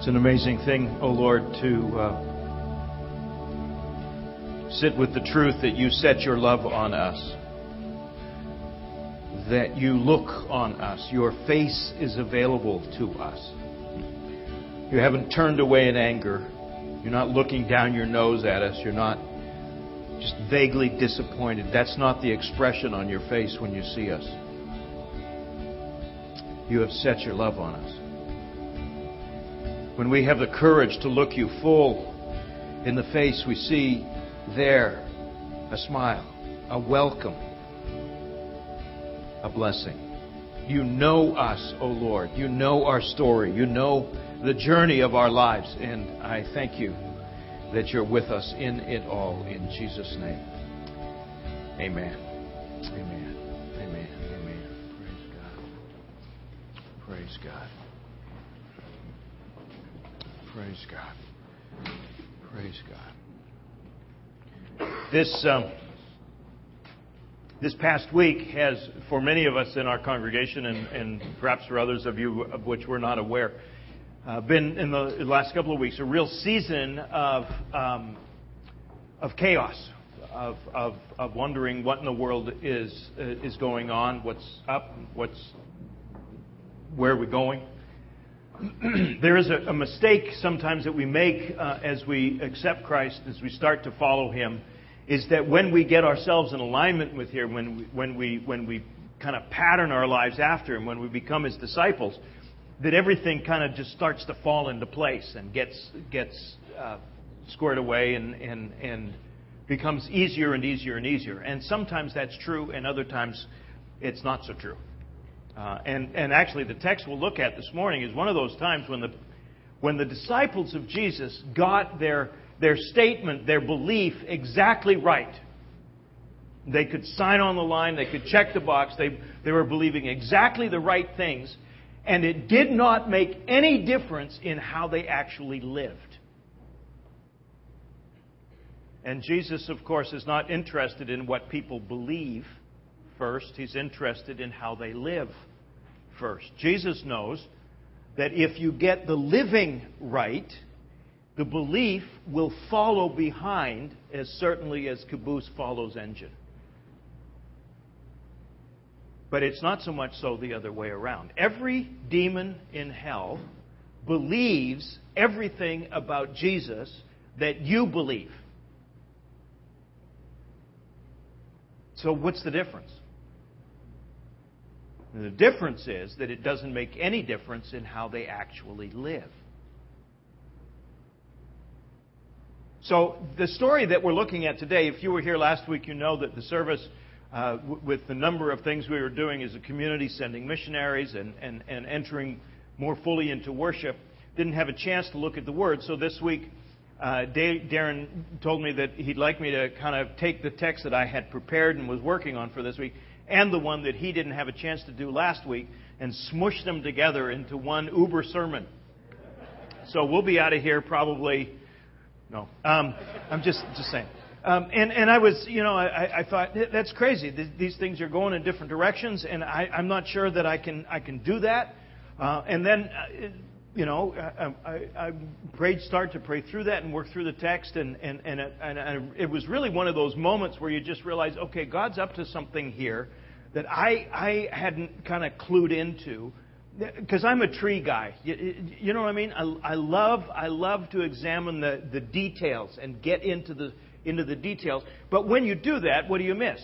It's an amazing thing, O oh Lord, to uh, sit with the truth that you set your love on us, that you look on us, your face is available to us. You haven't turned away in anger. You're not looking down your nose at us. You're not just vaguely disappointed. That's not the expression on your face when you see us. You have set your love on us when we have the courage to look you full in the face, we see there a smile, a welcome, a blessing. You know us, O oh Lord. You know our story. You know the journey of our lives. And I thank you that you're with us in it all. In Jesus' name. Amen. Amen. Amen. Amen. Praise God. Praise God. Praise God. Praise God. This um, this past week has, for many of us in our congregation, and, and perhaps for others of you of which we're not aware, uh, been in the last couple of weeks a real season of um, of chaos, of, of of wondering what in the world is uh, is going on, what's up, what's where are we going. there is a, a, mistake sometimes that we make uh, as we accept Christ, as we start to follow Him, is that when we get ourselves in alignment with Him, when we, when we, when we kind of pattern our lives after Him, when we become His disciples, that everything kind of just starts to fall into place and gets, gets uh, squared away and, and, and becomes easier and easier and easier. And sometimes that's true, and other times it's not so true. Uh, and, and actually, the text we'll look at this morning is one of those times when the, when the disciples of Jesus got their, their statement, their belief exactly right. They could sign on the line, they could check the box, they, they were believing exactly the right things, and it did not make any difference in how they actually lived. And Jesus, of course, is not interested in what people believe first, he's interested in how they live first. Jesus knows that if you get the living right, the belief will follow behind as certainly as caboose follows engine. But it's not so much so the other way around. Every demon in hell believes everything about Jesus that you believe. So, what's the difference? And the difference is that it doesn't make any difference in how they actually live. So, the story that we're looking at today, if you were here last week, you know that the service, uh, w- with the number of things we were doing as a community, sending missionaries and, and, and entering more fully into worship, didn't have a chance to look at the Word. So, this week, uh, Darren told me that he'd like me to kind of take the text that I had prepared and was working on for this week and the one that he didn't have a chance to do last week and smush them together into one uber sermon. So we'll be out of here probably. No, um, I'm just just saying. Um, and and I was, you know, I, I thought that's crazy. These things are going in different directions, and I, I'm not sure that I can I can do that. Uh, and then uh, you know, I, I, I prayed, start to pray through that and work through the text, and and and, it, and it was really one of those moments where you just realize, okay, God's up to something here that I I hadn't kind of clued into, because I'm a tree guy. You, you know what I mean? I, I love I love to examine the the details and get into the into the details. But when you do that, what do you miss?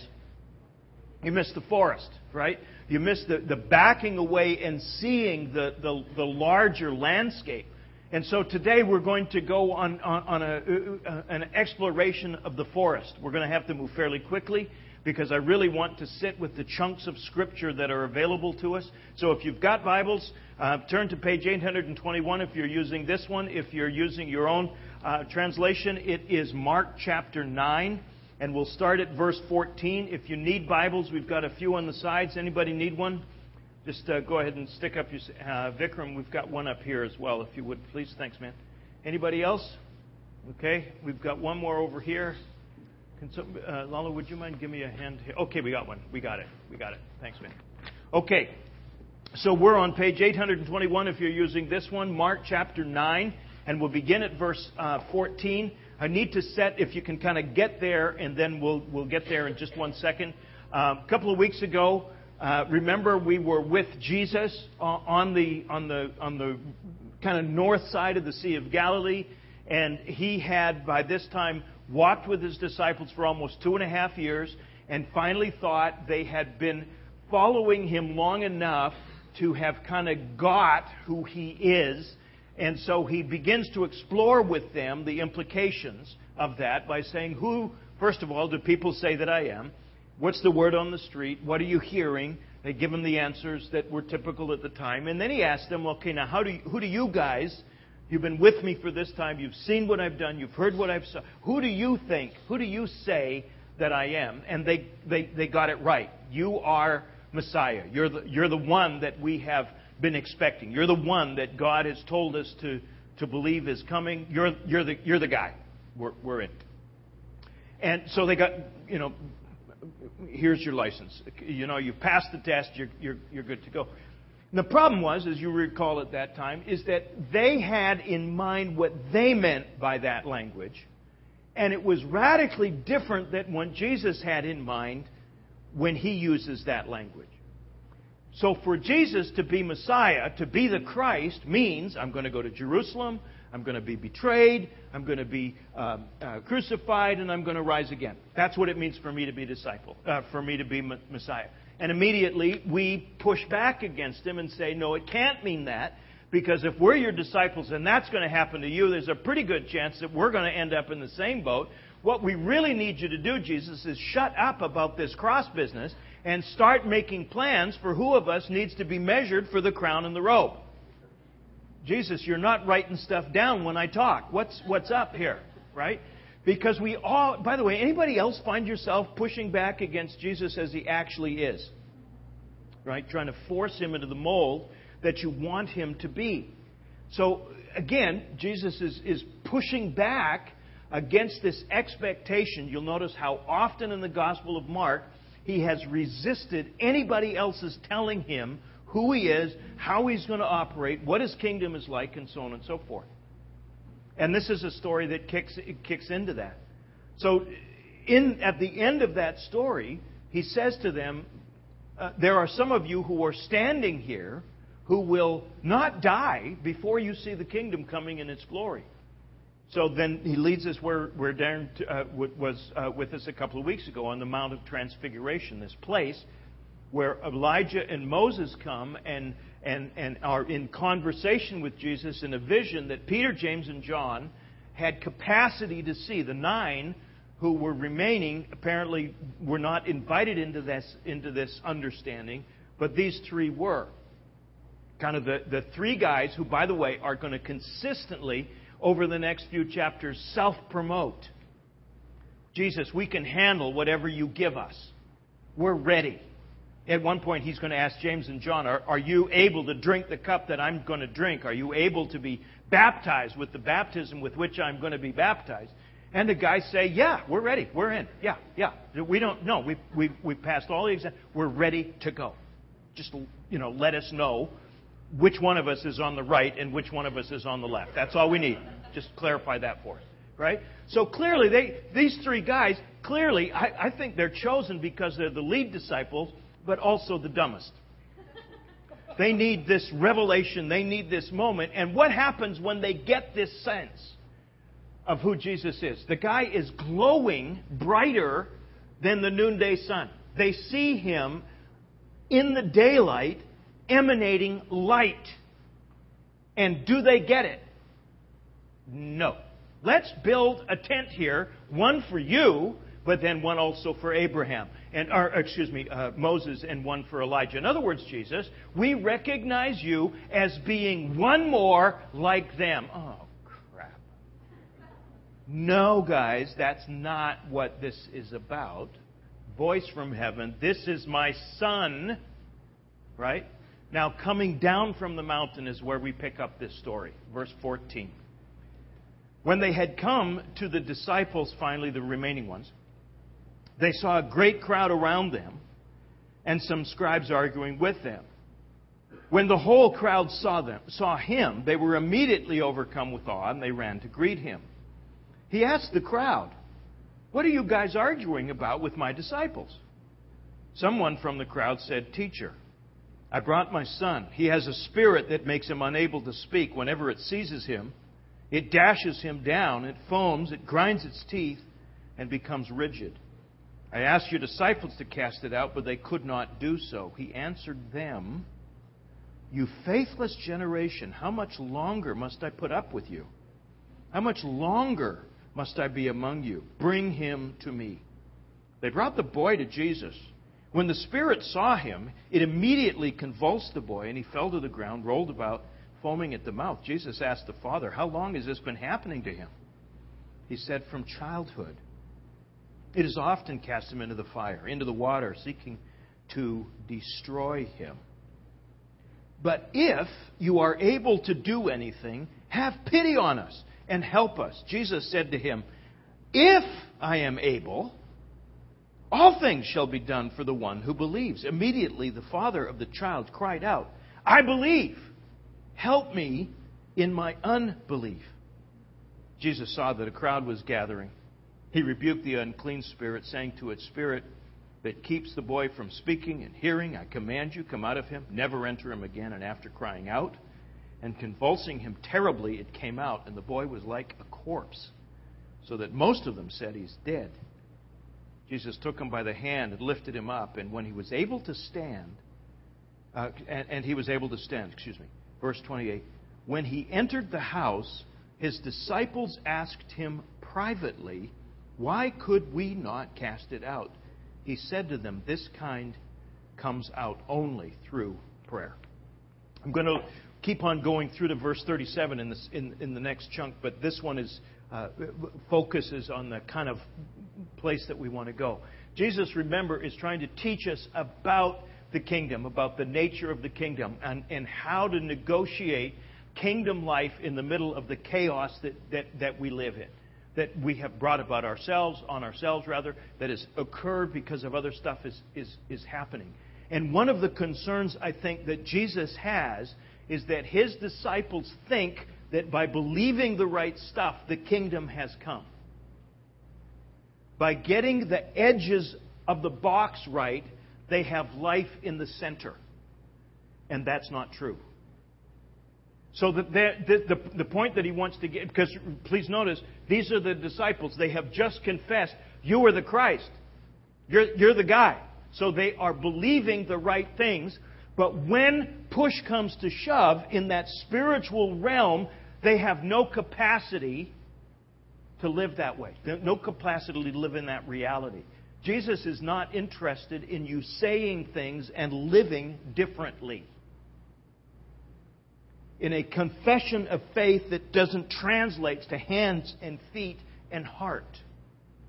You miss the forest, right? You miss the, the backing away and seeing the, the, the larger landscape. And so today we're going to go on, on, on a, uh, an exploration of the forest. We're going to have to move fairly quickly because I really want to sit with the chunks of Scripture that are available to us. So if you've got Bibles, uh, turn to page 821 if you're using this one. If you're using your own uh, translation, it is Mark chapter 9 and we'll start at verse 14. If you need Bibles, we've got a few on the sides. Anybody need one? Just uh, go ahead and stick up your uh, Vikram. We've got one up here as well, if you would, please. Thanks, man. Anybody else? Okay, we've got one more over here. Uh, Lala, would you mind give me a hand here? Okay, we got one. We got it. We got it. Thanks, man. Okay. So we're on page 821 if you're using this one, Mark chapter 9, and we'll begin at verse uh, 14. I need to set, if you can kind of get there, and then we'll, we'll get there in just one second. Uh, a couple of weeks ago, uh, remember we were with Jesus on the, on the, on the kind of north side of the Sea of Galilee, and he had by this time walked with his disciples for almost two and a half years, and finally thought they had been following him long enough to have kind of got who he is. And so he begins to explore with them the implications of that by saying, Who, first of all, do people say that I am? What's the word on the street? What are you hearing? They give him the answers that were typical at the time. And then he asks them, Okay, now how do you, who do you guys, you've been with me for this time, you've seen what I've done, you've heard what I've said, who do you think, who do you say that I am? And they, they, they got it right. You are Messiah. You're the, you're the one that we have been expecting. You're the one that God has told us to, to believe is coming. You're, you're, the, you're the guy. We're, we're in. And so they got, you know, here's your license. You know, you've passed the test, you're, you're, you're good to go. And the problem was, as you recall at that time, is that they had in mind what they meant by that language. And it was radically different than what Jesus had in mind when he uses that language. So for Jesus to be Messiah, to be the Christ, means I'm going to go to Jerusalem, I'm going to be betrayed, I'm going to be uh, uh, crucified, and I'm going to rise again. That's what it means for me to be disciple, uh, for me to be Messiah. And immediately we push back against him and say, no, it can't mean that. Because if we're your disciples and that's going to happen to you, there's a pretty good chance that we're going to end up in the same boat what we really need you to do, Jesus, is shut up about this cross business and start making plans for who of us needs to be measured for the crown and the robe. Jesus, you're not writing stuff down when I talk. What's, what's up here, right? Because we all, by the way, anybody else find yourself pushing back against Jesus as he actually is? Right? Trying to force him into the mold that you want him to be. So, again, Jesus is, is pushing back against this expectation, you'll notice how often in the Gospel of Mark he has resisted anybody else's telling him who he is, how he's going to operate, what his kingdom is like, and so on and so forth. And this is a story that kicks, kicks into that. So, in, at the end of that story, he says to them, uh, There are some of you who are standing here who will not die before you see the kingdom coming in its glory. So then he leads us where, where Darren uh, was uh, with us a couple of weeks ago on the Mount of Transfiguration, this place where Elijah and Moses come and, and, and are in conversation with Jesus in a vision that Peter, James, and John had capacity to see. The nine who were remaining apparently were not invited into this, into this understanding, but these three were. Kind of the, the three guys who, by the way, are going to consistently over the next few chapters self promote. Jesus, we can handle whatever you give us. We're ready. At one point, he's going to ask James and John, are, are you able to drink the cup that I'm going to drink? Are you able to be baptized with the baptism with which I'm going to be baptized? And the guys say, Yeah, we're ready. We're in. Yeah, yeah. We don't know. We've, we've, we've passed all the exams. We're ready to go. Just, you know, let us know which one of us is on the right and which one of us is on the left. That's all we need. Just clarify that for us. Right? So clearly, they, these three guys, clearly, I, I think they're chosen because they're the lead disciples, but also the dumbest. They need this revelation. They need this moment. And what happens when they get this sense of who Jesus is? The guy is glowing brighter than the noonday sun. They see him in the daylight emanating light. And do they get it? No. Let's build a tent here, one for you, but then one also for Abraham, and or, excuse me, uh, Moses, and one for Elijah. In other words, Jesus, we recognize you as being one more like them. Oh, crap. No, guys, that's not what this is about. Voice from heaven, this is my son, right? Now, coming down from the mountain is where we pick up this story. Verse 14. When they had come to the disciples, finally, the remaining ones, they saw a great crowd around them and some scribes arguing with them. When the whole crowd saw them, saw him, they were immediately overcome with awe and they ran to greet him. He asked the crowd, "What are you guys arguing about with my disciples?" Someone from the crowd said, "Teacher, I brought my son. He has a spirit that makes him unable to speak. Whenever it seizes him, it dashes him down, it foams, it grinds its teeth, and becomes rigid. I asked your disciples to cast it out, but they could not do so. He answered them, You faithless generation, how much longer must I put up with you? How much longer must I be among you? Bring him to me. They brought the boy to Jesus. When the Spirit saw him, it immediately convulsed the boy, and he fell to the ground, rolled about, foaming at the mouth. Jesus asked the father, How long has this been happening to him? He said, From childhood. It has often cast him into the fire, into the water, seeking to destroy him. But if you are able to do anything, have pity on us and help us. Jesus said to him, If I am able, all things shall be done for the one who believes. Immediately the father of the child cried out, I believe. Help me in my unbelief. Jesus saw that a crowd was gathering. He rebuked the unclean spirit, saying to its spirit that keeps the boy from speaking and hearing, I command you, come out of him, never enter him again. And after crying out and convulsing him terribly, it came out, and the boy was like a corpse, so that most of them said, He's dead. Jesus took him by the hand and lifted him up, and when he was able to stand, uh, and, and he was able to stand, excuse me, verse 28, when he entered the house, his disciples asked him privately, Why could we not cast it out? He said to them, This kind comes out only through prayer. I'm going to keep on going through to verse 37 in, this, in, in the next chunk, but this one is uh, focuses on the kind of place that we want to go. Jesus, remember, is trying to teach us about the kingdom, about the nature of the kingdom, and, and how to negotiate kingdom life in the middle of the chaos that, that, that we live in. That we have brought about ourselves, on ourselves rather, that has occurred because of other stuff is, is, is happening. And one of the concerns I think that Jesus has is that his disciples think that by believing the right stuff, the kingdom has come. By getting the edges of the box right, they have life in the center. And that's not true. So the, the, the, the, point that he wants to get, because please notice, these are the disciples. They have just confessed, You are the Christ. You're, you're the guy. So they are believing the right things. But when push comes to shove in that spiritual realm, they have no capacity to live that way, no capacity to live in that reality. Jesus is not interested in you saying things and living differently. In a confession of faith that doesn't translate to hands and feet and heart.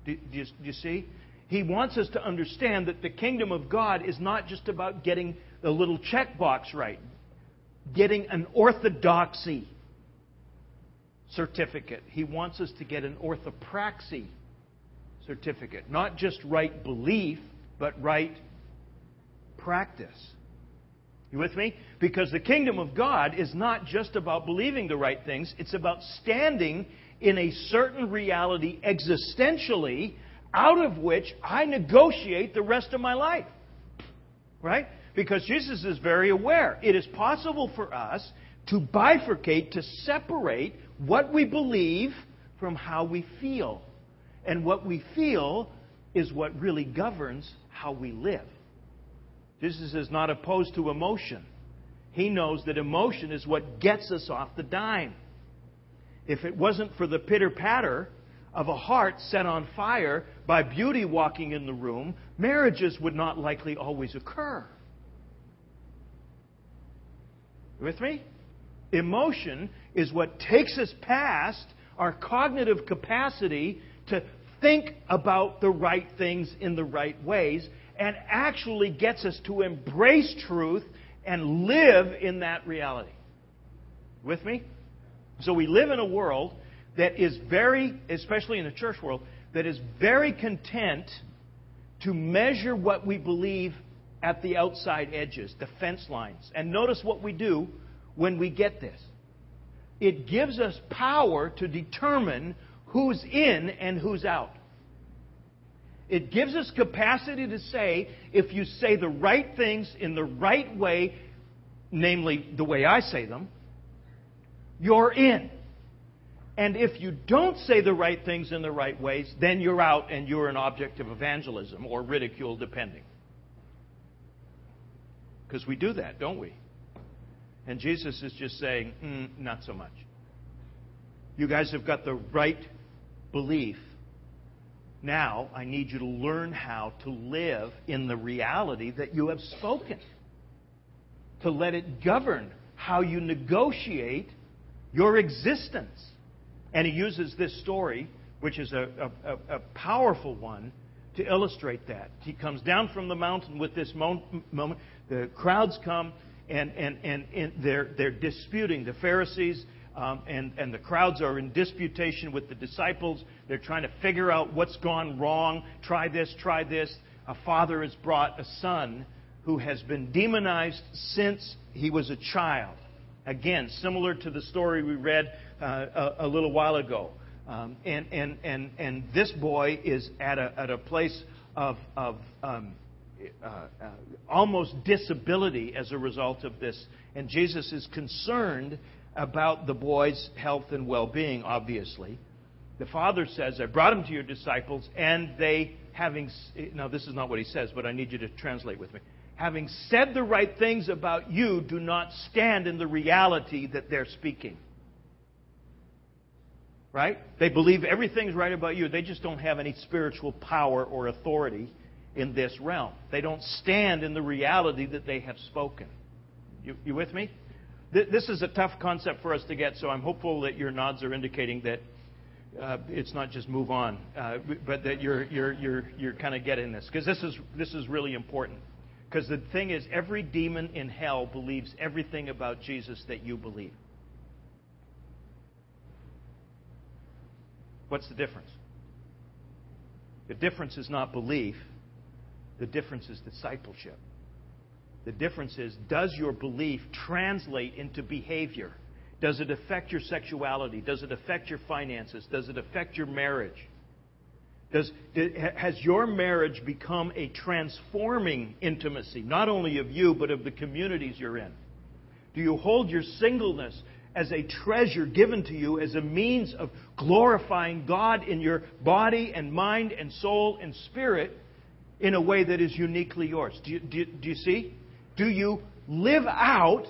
Do, do, you, do you see? He wants us to understand that the kingdom of God is not just about getting the little checkbox right, getting an orthodoxy certificate. He wants us to get an orthopraxy certificate. Not just right belief, but right practice. You with me? Because the kingdom of God is not just about believing the right things, it's about standing in a certain reality existentially out of which I negotiate the rest of my life. Right? Because Jesus is very aware. It is possible for us to bifurcate, to separate what we believe from how we feel. And what we feel is what really governs how we live. Jesus is not opposed to emotion. He knows that emotion is what gets us off the dime. If it wasn't for the pitter patter of a heart set on fire by beauty walking in the room, marriages would not likely always occur. You with me? Emotion is what takes us past our cognitive capacity to think about the right things in the right ways and actually gets us to embrace truth and live in that reality. With me? So we live in a world that is very, especially in the church world, that is very content to measure what we believe at the outside edges, the fence lines. And notice what we do when we get this it gives us power to determine who's in and who's out. It gives us capacity to say, if you say the right things in the right way, namely the way I say them, you're in. And if you don't say the right things in the right ways, then you're out and you're an object of evangelism or ridicule, depending. Because we do that, don't we? And Jesus is just saying, mm, not so much. You guys have got the right belief. Now, I need you to learn how to live in the reality that you have spoken, to let it govern how you negotiate your existence. And he uses this story, which is a, a, a powerful one, to illustrate that. He comes down from the mountain with this moment. The crowds come and, and, and, and they're, they're disputing. The Pharisees um, and, and the crowds are in disputation with the disciples. They're trying to figure out what's gone wrong. Try this, try this. A father has brought a son who has been demonized since he was a child. Again, similar to the story we read uh, a, a, little while ago. Um, and, and, and, and this boy is at a, at a place of, of um, uh, uh, almost disability as a result of this. And Jesus is concerned about the boy's health and well being, obviously. The father says, I brought him to your disciples, and they, having. Now, this is not what he says, but I need you to translate with me. Having said the right things about you, do not stand in the reality that they're speaking. Right? They believe everything's right about you. They just don't have any spiritual power or authority in this realm. They don't stand in the reality that they have spoken. You, you with me? This is a tough concept for us to get, so I'm hopeful that your nods are indicating that uh, it's not just move on, uh, but that you're, you're, you're, you're kind of getting this. Because this is, this is really important. Because the thing is, every demon in hell believes everything about Jesus that you believe. What's the difference? The difference is not belief, the difference is discipleship. The difference is does your belief translate into behavior? Does it affect your sexuality? Does it affect your finances? Does it affect your marriage? Does, has your marriage become a transforming intimacy, not only of you, but of the communities you're in? Do you hold your singleness as a treasure given to you as a means of glorifying God in your body and mind and soul and spirit in a way that is uniquely yours? Do you, do do you see? Do you live out,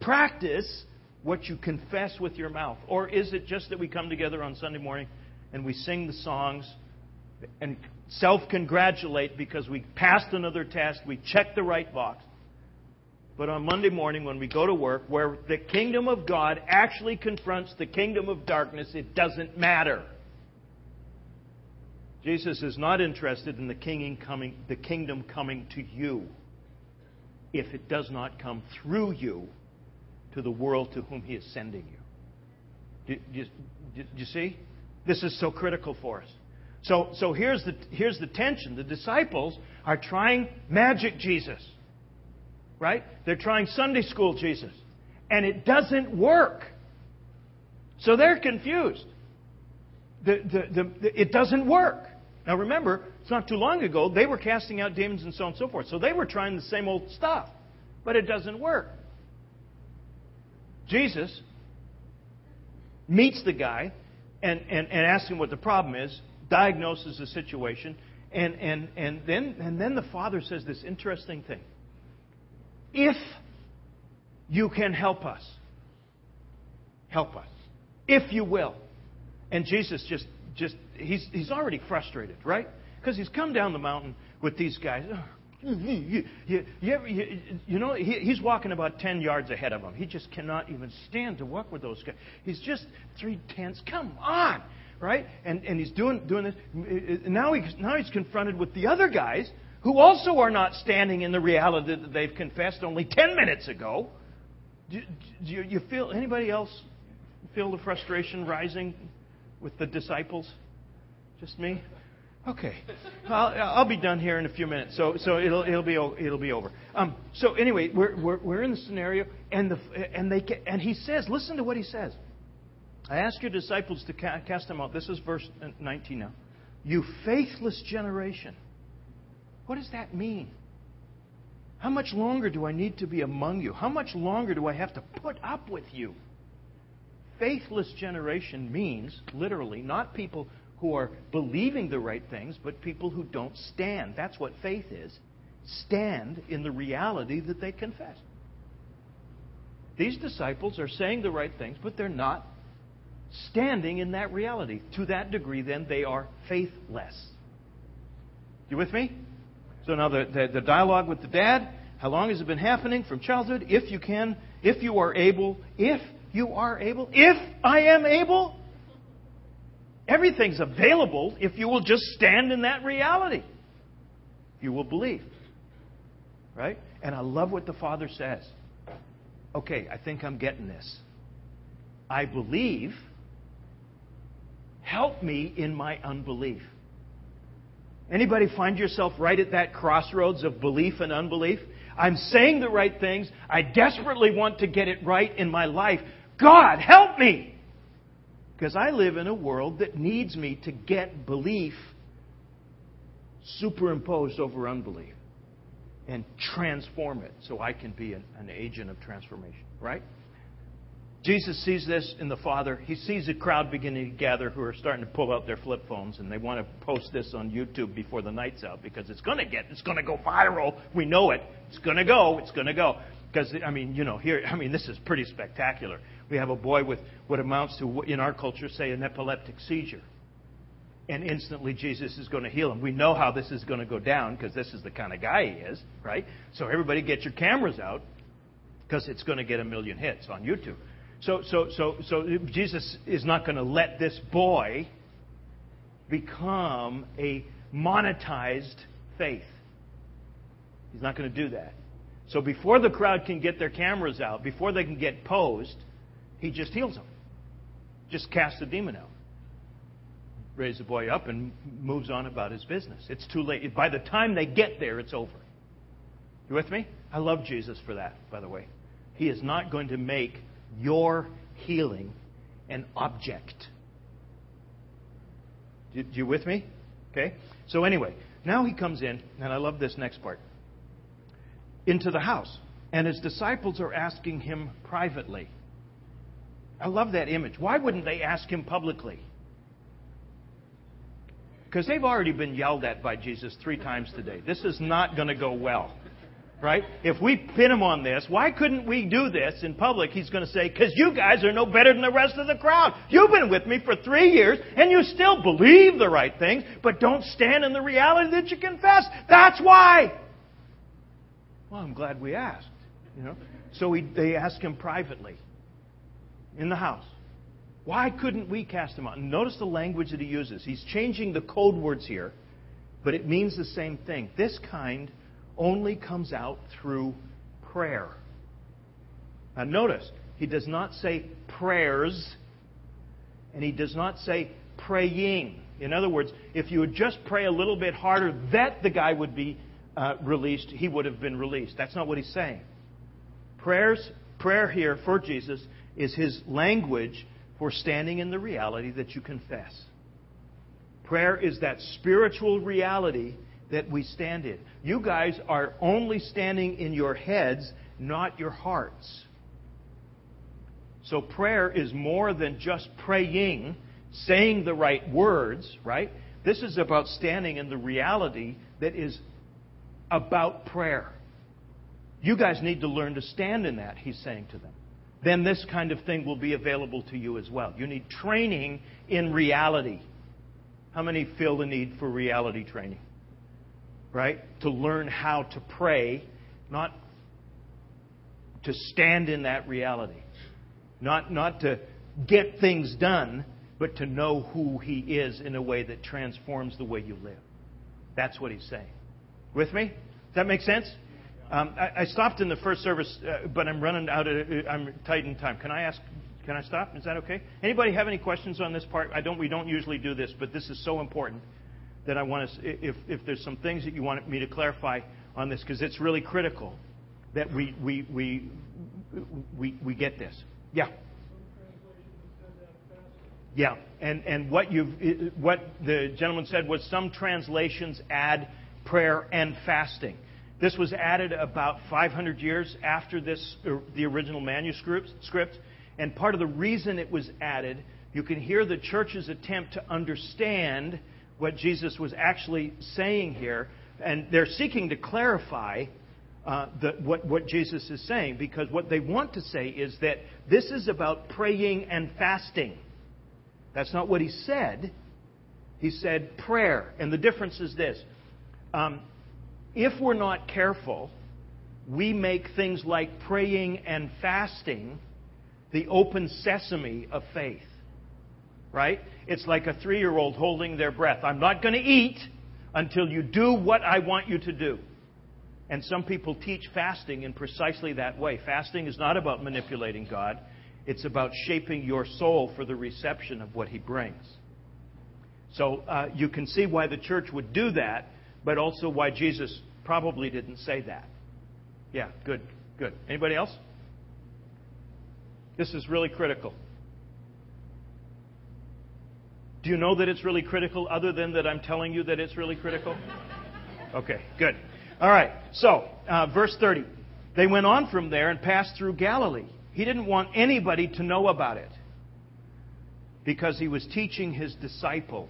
practice what you confess with your mouth? Or is it just that we come together on Sunday morning and we sing the songs and self congratulate because we passed another test, we checked the right box? But on Monday morning, when we go to work, where the kingdom of God actually confronts the kingdom of darkness, it doesn't matter. Jesus is not interested in the, coming, the kingdom coming to you if it does not come through you to the world to whom He is sending you. Do, do, do, do you see? This is so critical for us. So, so here's, the, here's the tension. The disciples are trying magic Jesus, right? They're trying Sunday school Jesus, and it doesn't work. So they're confused. The, the, the, it doesn't work. Now remember, it's not too long ago, they were casting out demons and so on and so forth. So they were trying the same old stuff, but it doesn't work. Jesus meets the guy and, and, and asks him what the problem is, diagnoses the situation, and, and, and, then, and then the father says this interesting thing. If you can help us, help us. If you will. And Jesus just just he's he's already frustrated, right? Because he's come down the mountain with these guys. You, you, you, you know, he, he's walking about 10 yards ahead of them. He just cannot even stand to walk with those guys. He's just three tenths. Come on, right? And, and he's doing, doing this. Now he's, now he's confronted with the other guys who also are not standing in the reality that they've confessed only 10 minutes ago. Do, do you feel, anybody else feel the frustration rising with the disciples? Just me? Okay, I'll, I'll be done here in a few minutes, so so it'll it'll be it'll be over. Um, so anyway, we're, we're we're in the scenario, and the and they and he says, listen to what he says. I ask your disciples to cast them out. This is verse 19 now. You faithless generation. What does that mean? How much longer do I need to be among you? How much longer do I have to put up with you? Faithless generation means, literally, not people who are believing the right things, but people who don't stand. That's what faith is. Stand in the reality that they confess. These disciples are saying the right things, but they're not standing in that reality. To that degree, then, they are faithless. You with me? So now the, the, the, dialogue with the dad. How long has it been happening? From childhood. If you can, if you are able, if you are able, if I am able, Everything's available if you will just stand in that reality. You will believe. Right? And I love what the Father says. Okay, I think I'm getting this. I believe. Help me in my unbelief. Anybody find yourself right at that crossroads of belief and unbelief? I'm saying the right things. I desperately want to get it right in my life. God, help me! Because I live in a world that needs me to get belief superimposed over unbelief and transform it so I can be an, an agent of transformation, right? Jesus sees this in the Father. He sees a crowd beginning to gather who are starting to pull out their flip phones and they want to post this on YouTube before the night's out because it's going to get, it's going to go viral. We know it. It's going to go. It's going to go. Because, I mean, you know, here, I mean, this is pretty spectacular. We have a boy with what amounts to, in our culture, say, an epileptic seizure. And instantly Jesus is going to heal him. We know how this is going to go down because this is the kind of guy he is, right? So everybody get your cameras out because it's going to get a million hits on YouTube. So, so, so, so Jesus is not going to let this boy become a monetized faith. He's not going to do that. So before the crowd can get their cameras out, before they can get posed, he just heals them. Just casts the demon out. Raises the boy up and moves on about his business. It's too late. By the time they get there, it's over. You with me? I love Jesus for that, by the way. He is not going to make your healing an object. You, you with me? Okay? So, anyway, now he comes in, and I love this next part into the house. And his disciples are asking him privately. I love that image. Why wouldn't they ask him publicly? Because they've already been yelled at by Jesus three times today. This is not going to go well. Right? If we pin him on this, why couldn't we do this in public? He's going to say, because you guys are no better than the rest of the crowd. You've been with me for three years, and you still believe the right things, but don't stand in the reality that you confess. That's why. Well, I'm glad we asked. You know? So he, they ask him privately in the house. Why couldn't we cast him out? Notice the language that he uses. He's changing the code words here, but it means the same thing. This kind only comes out through prayer. Now, notice, he does not say prayers, and he does not say praying. In other words, if you would just pray a little bit harder, that the guy would be uh, released, he would have been released. That's not what he's saying. Prayers, prayer here for Jesus is his language for standing in the reality that you confess. Prayer is that spiritual reality that we stand in. You guys are only standing in your heads, not your hearts. So prayer is more than just praying, saying the right words, right? This is about standing in the reality that is about prayer. You guys need to learn to stand in that, he's saying to them. Then this kind of thing will be available to you as well. You need training in reality. How many feel the need for reality training? Right? To learn how to pray, not to stand in that reality. Not, not to get things done, but to know who He is in a way that transforms the way you live. That's what He's saying. With me? Does that make sense? Um, I, I, stopped in the first service, uh, but I'm running out of. Uh, I'm tight in time. Can I ask? Can I stop? Is that okay? Anybody have any questions on this part? I don't. We don't usually do this, but this is so important. that I want to, if, if there's some things that you want me to clarify on this, because it's really critical that we, we, we, we, we get this. Yeah. Yeah, and, and what, you've, what the gentleman said was some translations add prayer and fasting. This was added about 500 years after this, uh, the original manuscript. Script, and part of the reason it was added, you can hear the church's attempt to understand what Jesus was actually saying here, and they're seeking to clarify uh, the, what, what Jesus is saying, because what they want to say is that this is about praying and fasting. That's not what he said. He said prayer. And the difference is this um, if we're not careful, we make things like praying and fasting the open sesame of faith. Right? It's like a three year old holding their breath. I'm not going to eat until you do what I want you to do. And some people teach fasting in precisely that way. Fasting is not about manipulating God, it's about shaping your soul for the reception of what He brings. So uh, you can see why the church would do that, but also why Jesus probably didn't say that. Yeah, good, good. Anybody else? This is really critical. Do you know that it's really critical other than that I'm telling you that it's really critical? Okay, good. All right, so, uh, verse 30. They went on from there and passed through Galilee. He didn't want anybody to know about it because he was teaching his disciples.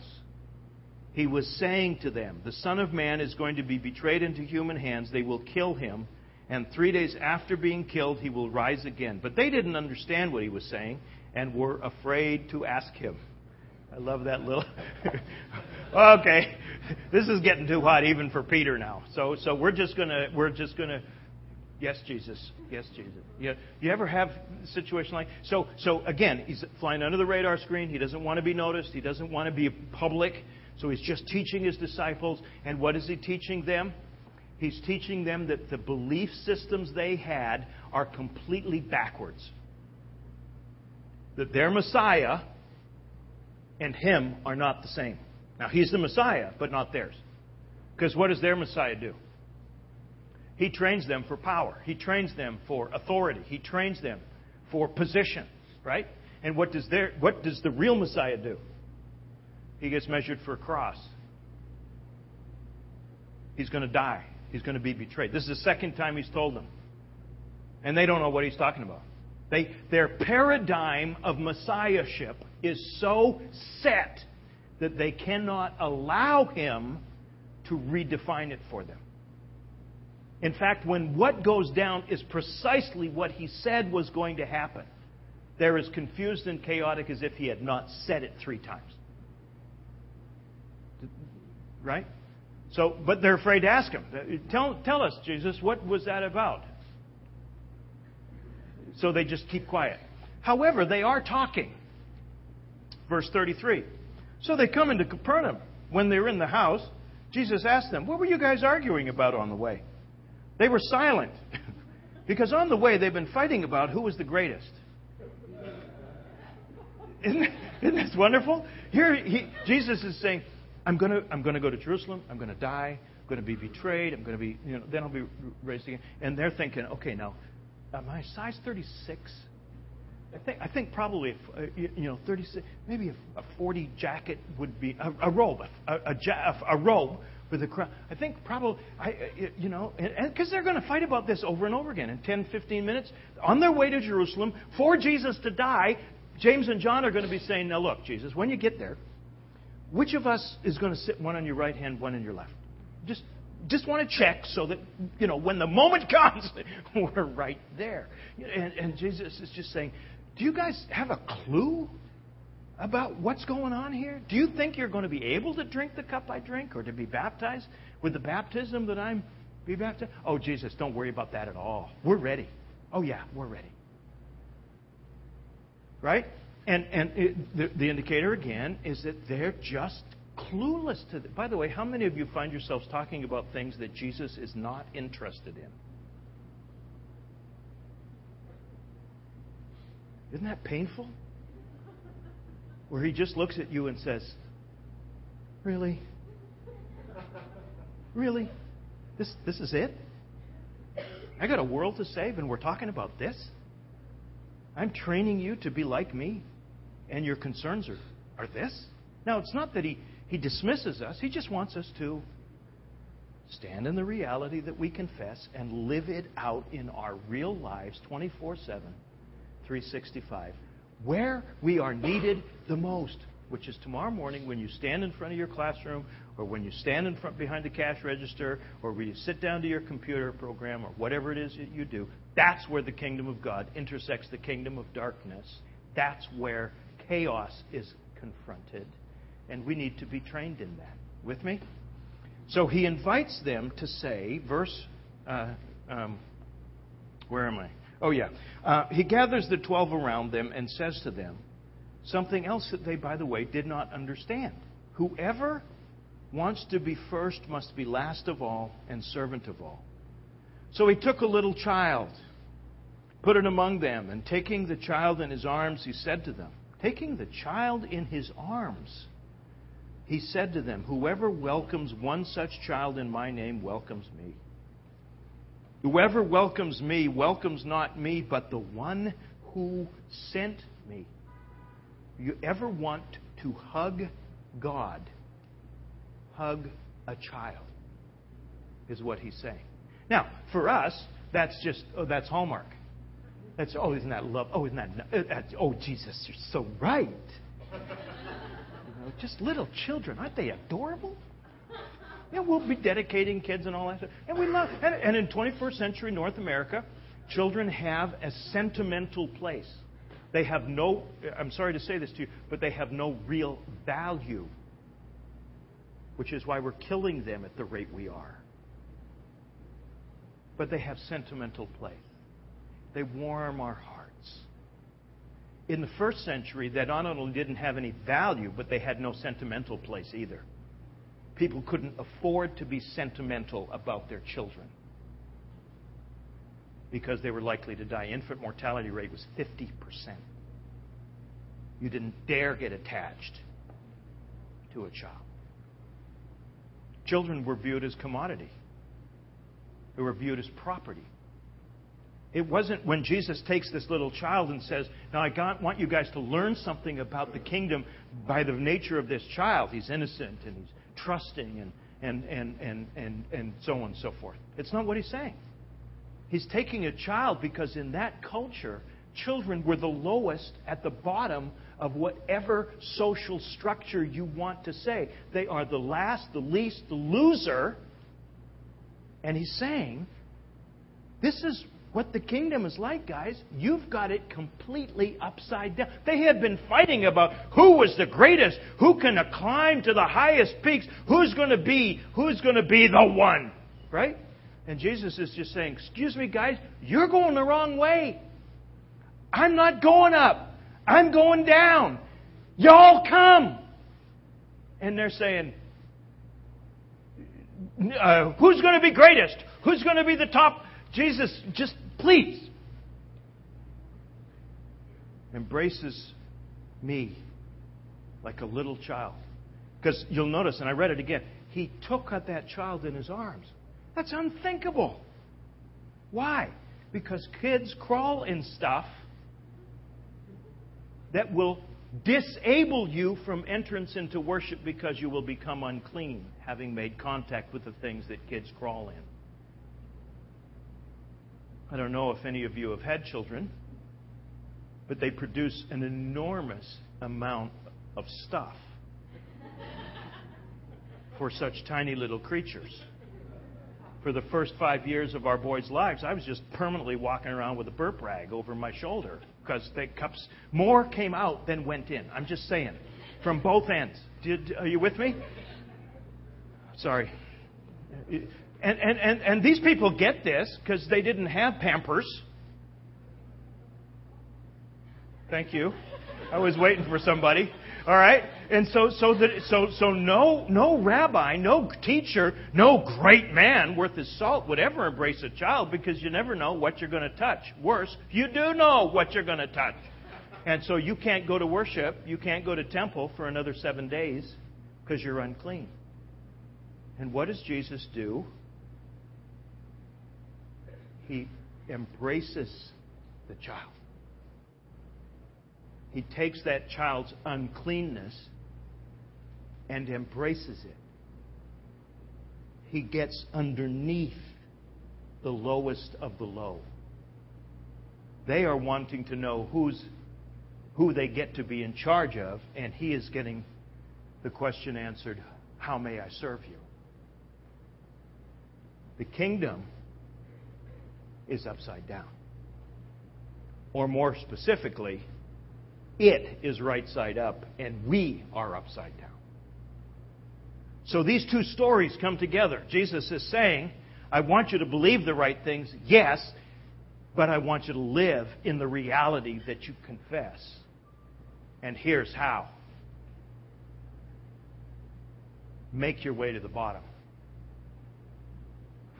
He was saying to them, The Son of Man is going to be betrayed into human hands. They will kill him, and three days after being killed, he will rise again. But they didn't understand what he was saying and were afraid to ask him. I love that little. okay, this is getting too hot even for Peter now. So, so we're just gonna we're just gonna Yes, Jesus. Yes, Jesus. You, you ever have a situation like so? So again, he's flying under the radar screen. He doesn't want to be noticed. He doesn't want to be public. So he's just teaching his disciples. And what is he teaching them? He's teaching them that the belief systems they had are completely backwards. That their Messiah and him are not the same. Now, he's the Messiah, but not theirs. Because what does their Messiah do? He trains them for power. He trains them for authority. He trains them for position, right? And what does their what does the real Messiah do? He gets measured for a cross. He's going to die. He's going to be betrayed. This is the second time he's told them. And they don't know what he's talking about. They, their paradigm of messiahship is so set that they cannot allow him to redefine it for them. In fact, when what goes down is precisely what he said was going to happen, they're as confused and chaotic as if he had not said it three times. Right? So, but they're afraid to ask him. Tell, tell us, Jesus, what was that about? So they just keep quiet. However, they are talking. Verse 33. So they come into Capernaum. When they're in the house, Jesus asked them, What were you guys arguing about on the way? They were silent because on the way they've been fighting about who was the greatest. Isn't, isn't this wonderful? Here, he, Jesus is saying, I'm going to I'm going to go to Jerusalem. I'm going to die. I'm going to be betrayed. I'm going to be, you know, then I'll be raised again. And they're thinking, okay, now, am I size 36? I think, I think probably, uh, you know, 36, maybe a, a 40 jacket would be, a, a robe, a, a, a, robe with a crown. I think probably, I, you know, because they're going to fight about this over and over again in 10, 15 minutes. On their way to Jerusalem for Jesus to die, James and John are going to be saying, now look, Jesus, when you get there, which of us is going to sit one on your right hand, one on your left? Just, just want to check so that, you know, when the moment comes, we're right there. And, and Jesus is just saying, do you guys have a clue about what's going on here? Do you think you're going to be able to drink the cup I drink or to be baptized with the baptism that I'm be baptized? Oh, Jesus, don't worry about that at all. We're ready. Oh, yeah, we're ready. Right? And, and it, the, the indicator, again, is that they're just clueless to. The, by the way, how many of you find yourselves talking about things that Jesus is not interested in? Isn't that painful? Where he just looks at you and says, Really? Really? This, this is it? I got a world to save, and we're talking about this? I'm training you to be like me, and your concerns are, are this? Now, it's not that he, he dismisses us, he just wants us to stand in the reality that we confess and live it out in our real lives 24 7, 365, where we are needed the most, which is tomorrow morning when you stand in front of your classroom or when you stand in front behind the cash register or when you sit down to your computer program or whatever it is that you do. That's where the kingdom of God intersects the kingdom of darkness. That's where chaos is confronted. And we need to be trained in that. With me? So he invites them to say, verse, uh, um, where am I? Oh, yeah. Uh, he gathers the twelve around them and says to them something else that they, by the way, did not understand. Whoever wants to be first must be last of all and servant of all. So he took a little child, put it among them, and taking the child in his arms, he said to them, Taking the child in his arms, he said to them, Whoever welcomes one such child in my name welcomes me. Whoever welcomes me welcomes not me, but the one who sent me. You ever want to hug God? Hug a child, is what he's saying. Now, for us, that's just, oh, that's Hallmark. That's, oh, isn't that love? Oh, isn't that, uh, oh, Jesus, you're so right. You know, just little children, aren't they adorable? Yeah, we'll be dedicating kids and all that stuff. And we love, and, and in 21st century North America, children have a sentimental place. They have no, I'm sorry to say this to you, but they have no real value, which is why we're killing them at the rate we are but they have sentimental place. They warm our hearts. In the first century, they not only didn't have any value, but they had no sentimental place either. People couldn't afford to be sentimental about their children because they were likely to die. Infant mortality rate was 50%. You didn't dare get attached to a child. Children were viewed as commodity. They were viewed as property. It wasn't when Jesus takes this little child and says, Now I got, want you guys to learn something about the kingdom by the nature of this child. He's innocent and he's trusting and, and, and, and, and, and so on and so forth. It's not what he's saying. He's taking a child because in that culture, children were the lowest at the bottom of whatever social structure you want to say. They are the last, the least, the loser and he's saying, This is what the kingdom is like, guys. You've got it completely upside down. They had been fighting about who was the greatest, who can climb to the highest peaks, who's going to be, who's going to be the one, right? And Jesus is just saying, "Excuse me, guys, you're going the wrong way. I'm not going up. I'm going down. Y'all come." And they're saying, uh, who's going to be greatest? Who's going to be the top? Jesus, just please embraces me like a little child. Because you'll notice, and I read it again, he took that child in his arms. That's unthinkable. Why? Because kids crawl in stuff that will disable you from entrance into worship because you will become unclean, having made contact with the things that kids crawl in. I don't know if any of you have had children, but they produce an enormous amount of stuff for such tiny little creatures. For the first five years of our boys' lives, I was just permanently walking around with a burp rag over my shoulder because the cups more came out than went in. I'm just saying, from both ends. Did, are you with me? Sorry. And, and, and, and these people get this because they didn't have Pampers. Thank you. I was waiting for somebody. All right? And so, so, that, so, so no, no rabbi, no teacher, no great man worth his salt would ever embrace a child because you never know what you're going to touch. Worse, you do know what you're going to touch. And so you can't go to worship, you can't go to temple for another seven days because you're unclean. And what does Jesus do? He embraces the child. He takes that child's uncleanness and embraces it. He gets underneath the lowest of the low. They are wanting to know who's, who they get to be in charge of, and he is getting the question answered How may I serve you? The kingdom is upside down. Or more specifically, it is right side up, and we are upside down. So these two stories come together. Jesus is saying, I want you to believe the right things, yes, but I want you to live in the reality that you confess. And here's how make your way to the bottom,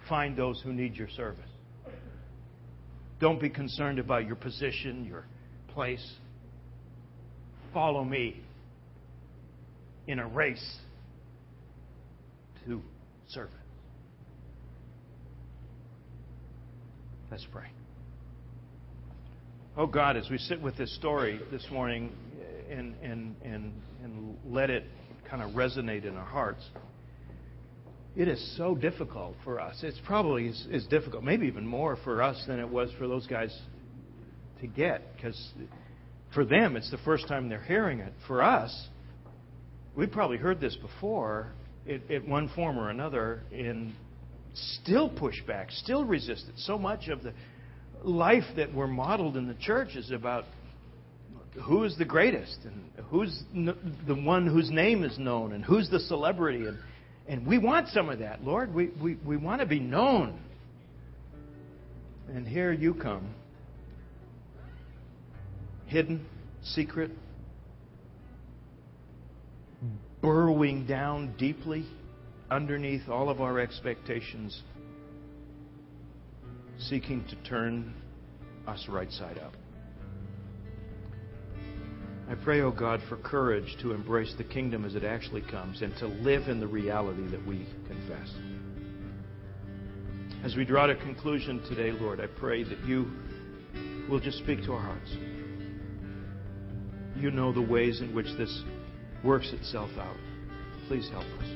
find those who need your service. Don't be concerned about your position, your place. Follow me in a race to serve. Let's pray. Oh God, as we sit with this story this morning and, and, and, and let it kind of resonate in our hearts, it is so difficult for us. It's probably as, as difficult, maybe even more for us than it was for those guys to get, because for them, it's the first time they're hearing it. For us, we probably heard this before in, one form or another, and still push back, still resist it. So much of the life that we're modeled in the church is about who is the greatest and who's the one whose name is known and who's the celebrity and and we want some of that, Lord. We, we, we want to be known. And here you come. Hidden, secret, burrowing down deeply underneath all of our expectations, seeking to turn us right side up. I pray, O oh God, for courage to embrace the kingdom as it actually comes and to live in the reality that we confess. As we draw to conclusion today, Lord, I pray that you will just speak to our hearts. You know the ways in which this works itself out. Please help us.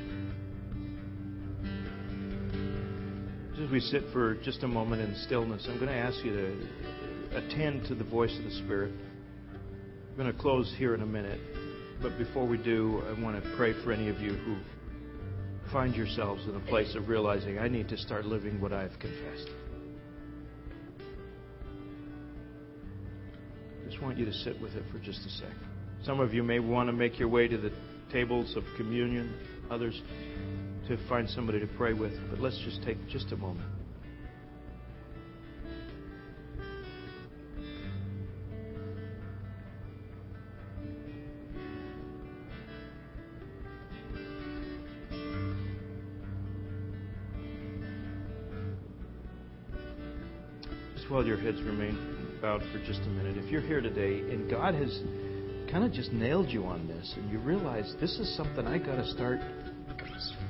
As we sit for just a moment in stillness, I'm going to ask you to attend to the voice of the Spirit. I'm going to close here in a minute, but before we do, I want to pray for any of you who find yourselves in a place of realizing I need to start living what I've confessed. Just want you to sit with it for just a second. Some of you may want to make your way to the tables of communion, others to find somebody to pray with, but let's just take just a moment. While your heads remain bowed for just a minute, if you're here today and God has kind of just nailed you on this and you realize this is something I got to start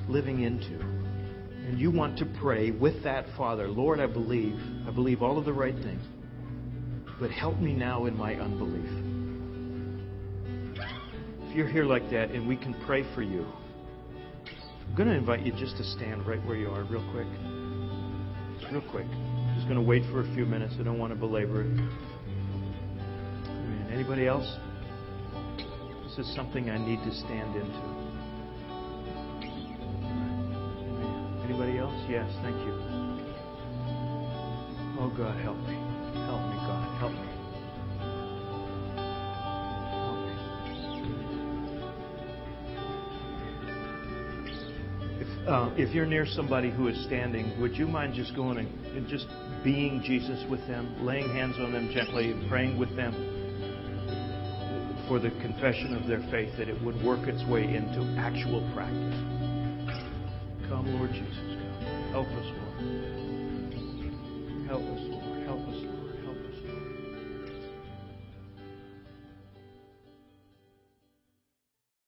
living into, and you want to pray with that Father, Lord, I believe, I believe all of the right things, but help me now in my unbelief. If you're here like that and we can pray for you, I'm going to invite you just to stand right where you are, real quick. Real quick just going to wait for a few minutes. I don't want to belabor it. Amen. Anybody else? This is something I need to stand into. Anybody else? Yes, thank you. Oh God, help me. Help me, God. Help me. Uh, if you're near somebody who is standing, would you mind just going and, and just being Jesus with them, laying hands on them gently, praying with them for the confession of their faith, that it would work its way into actual practice. Come, Lord Jesus. Come. Help us,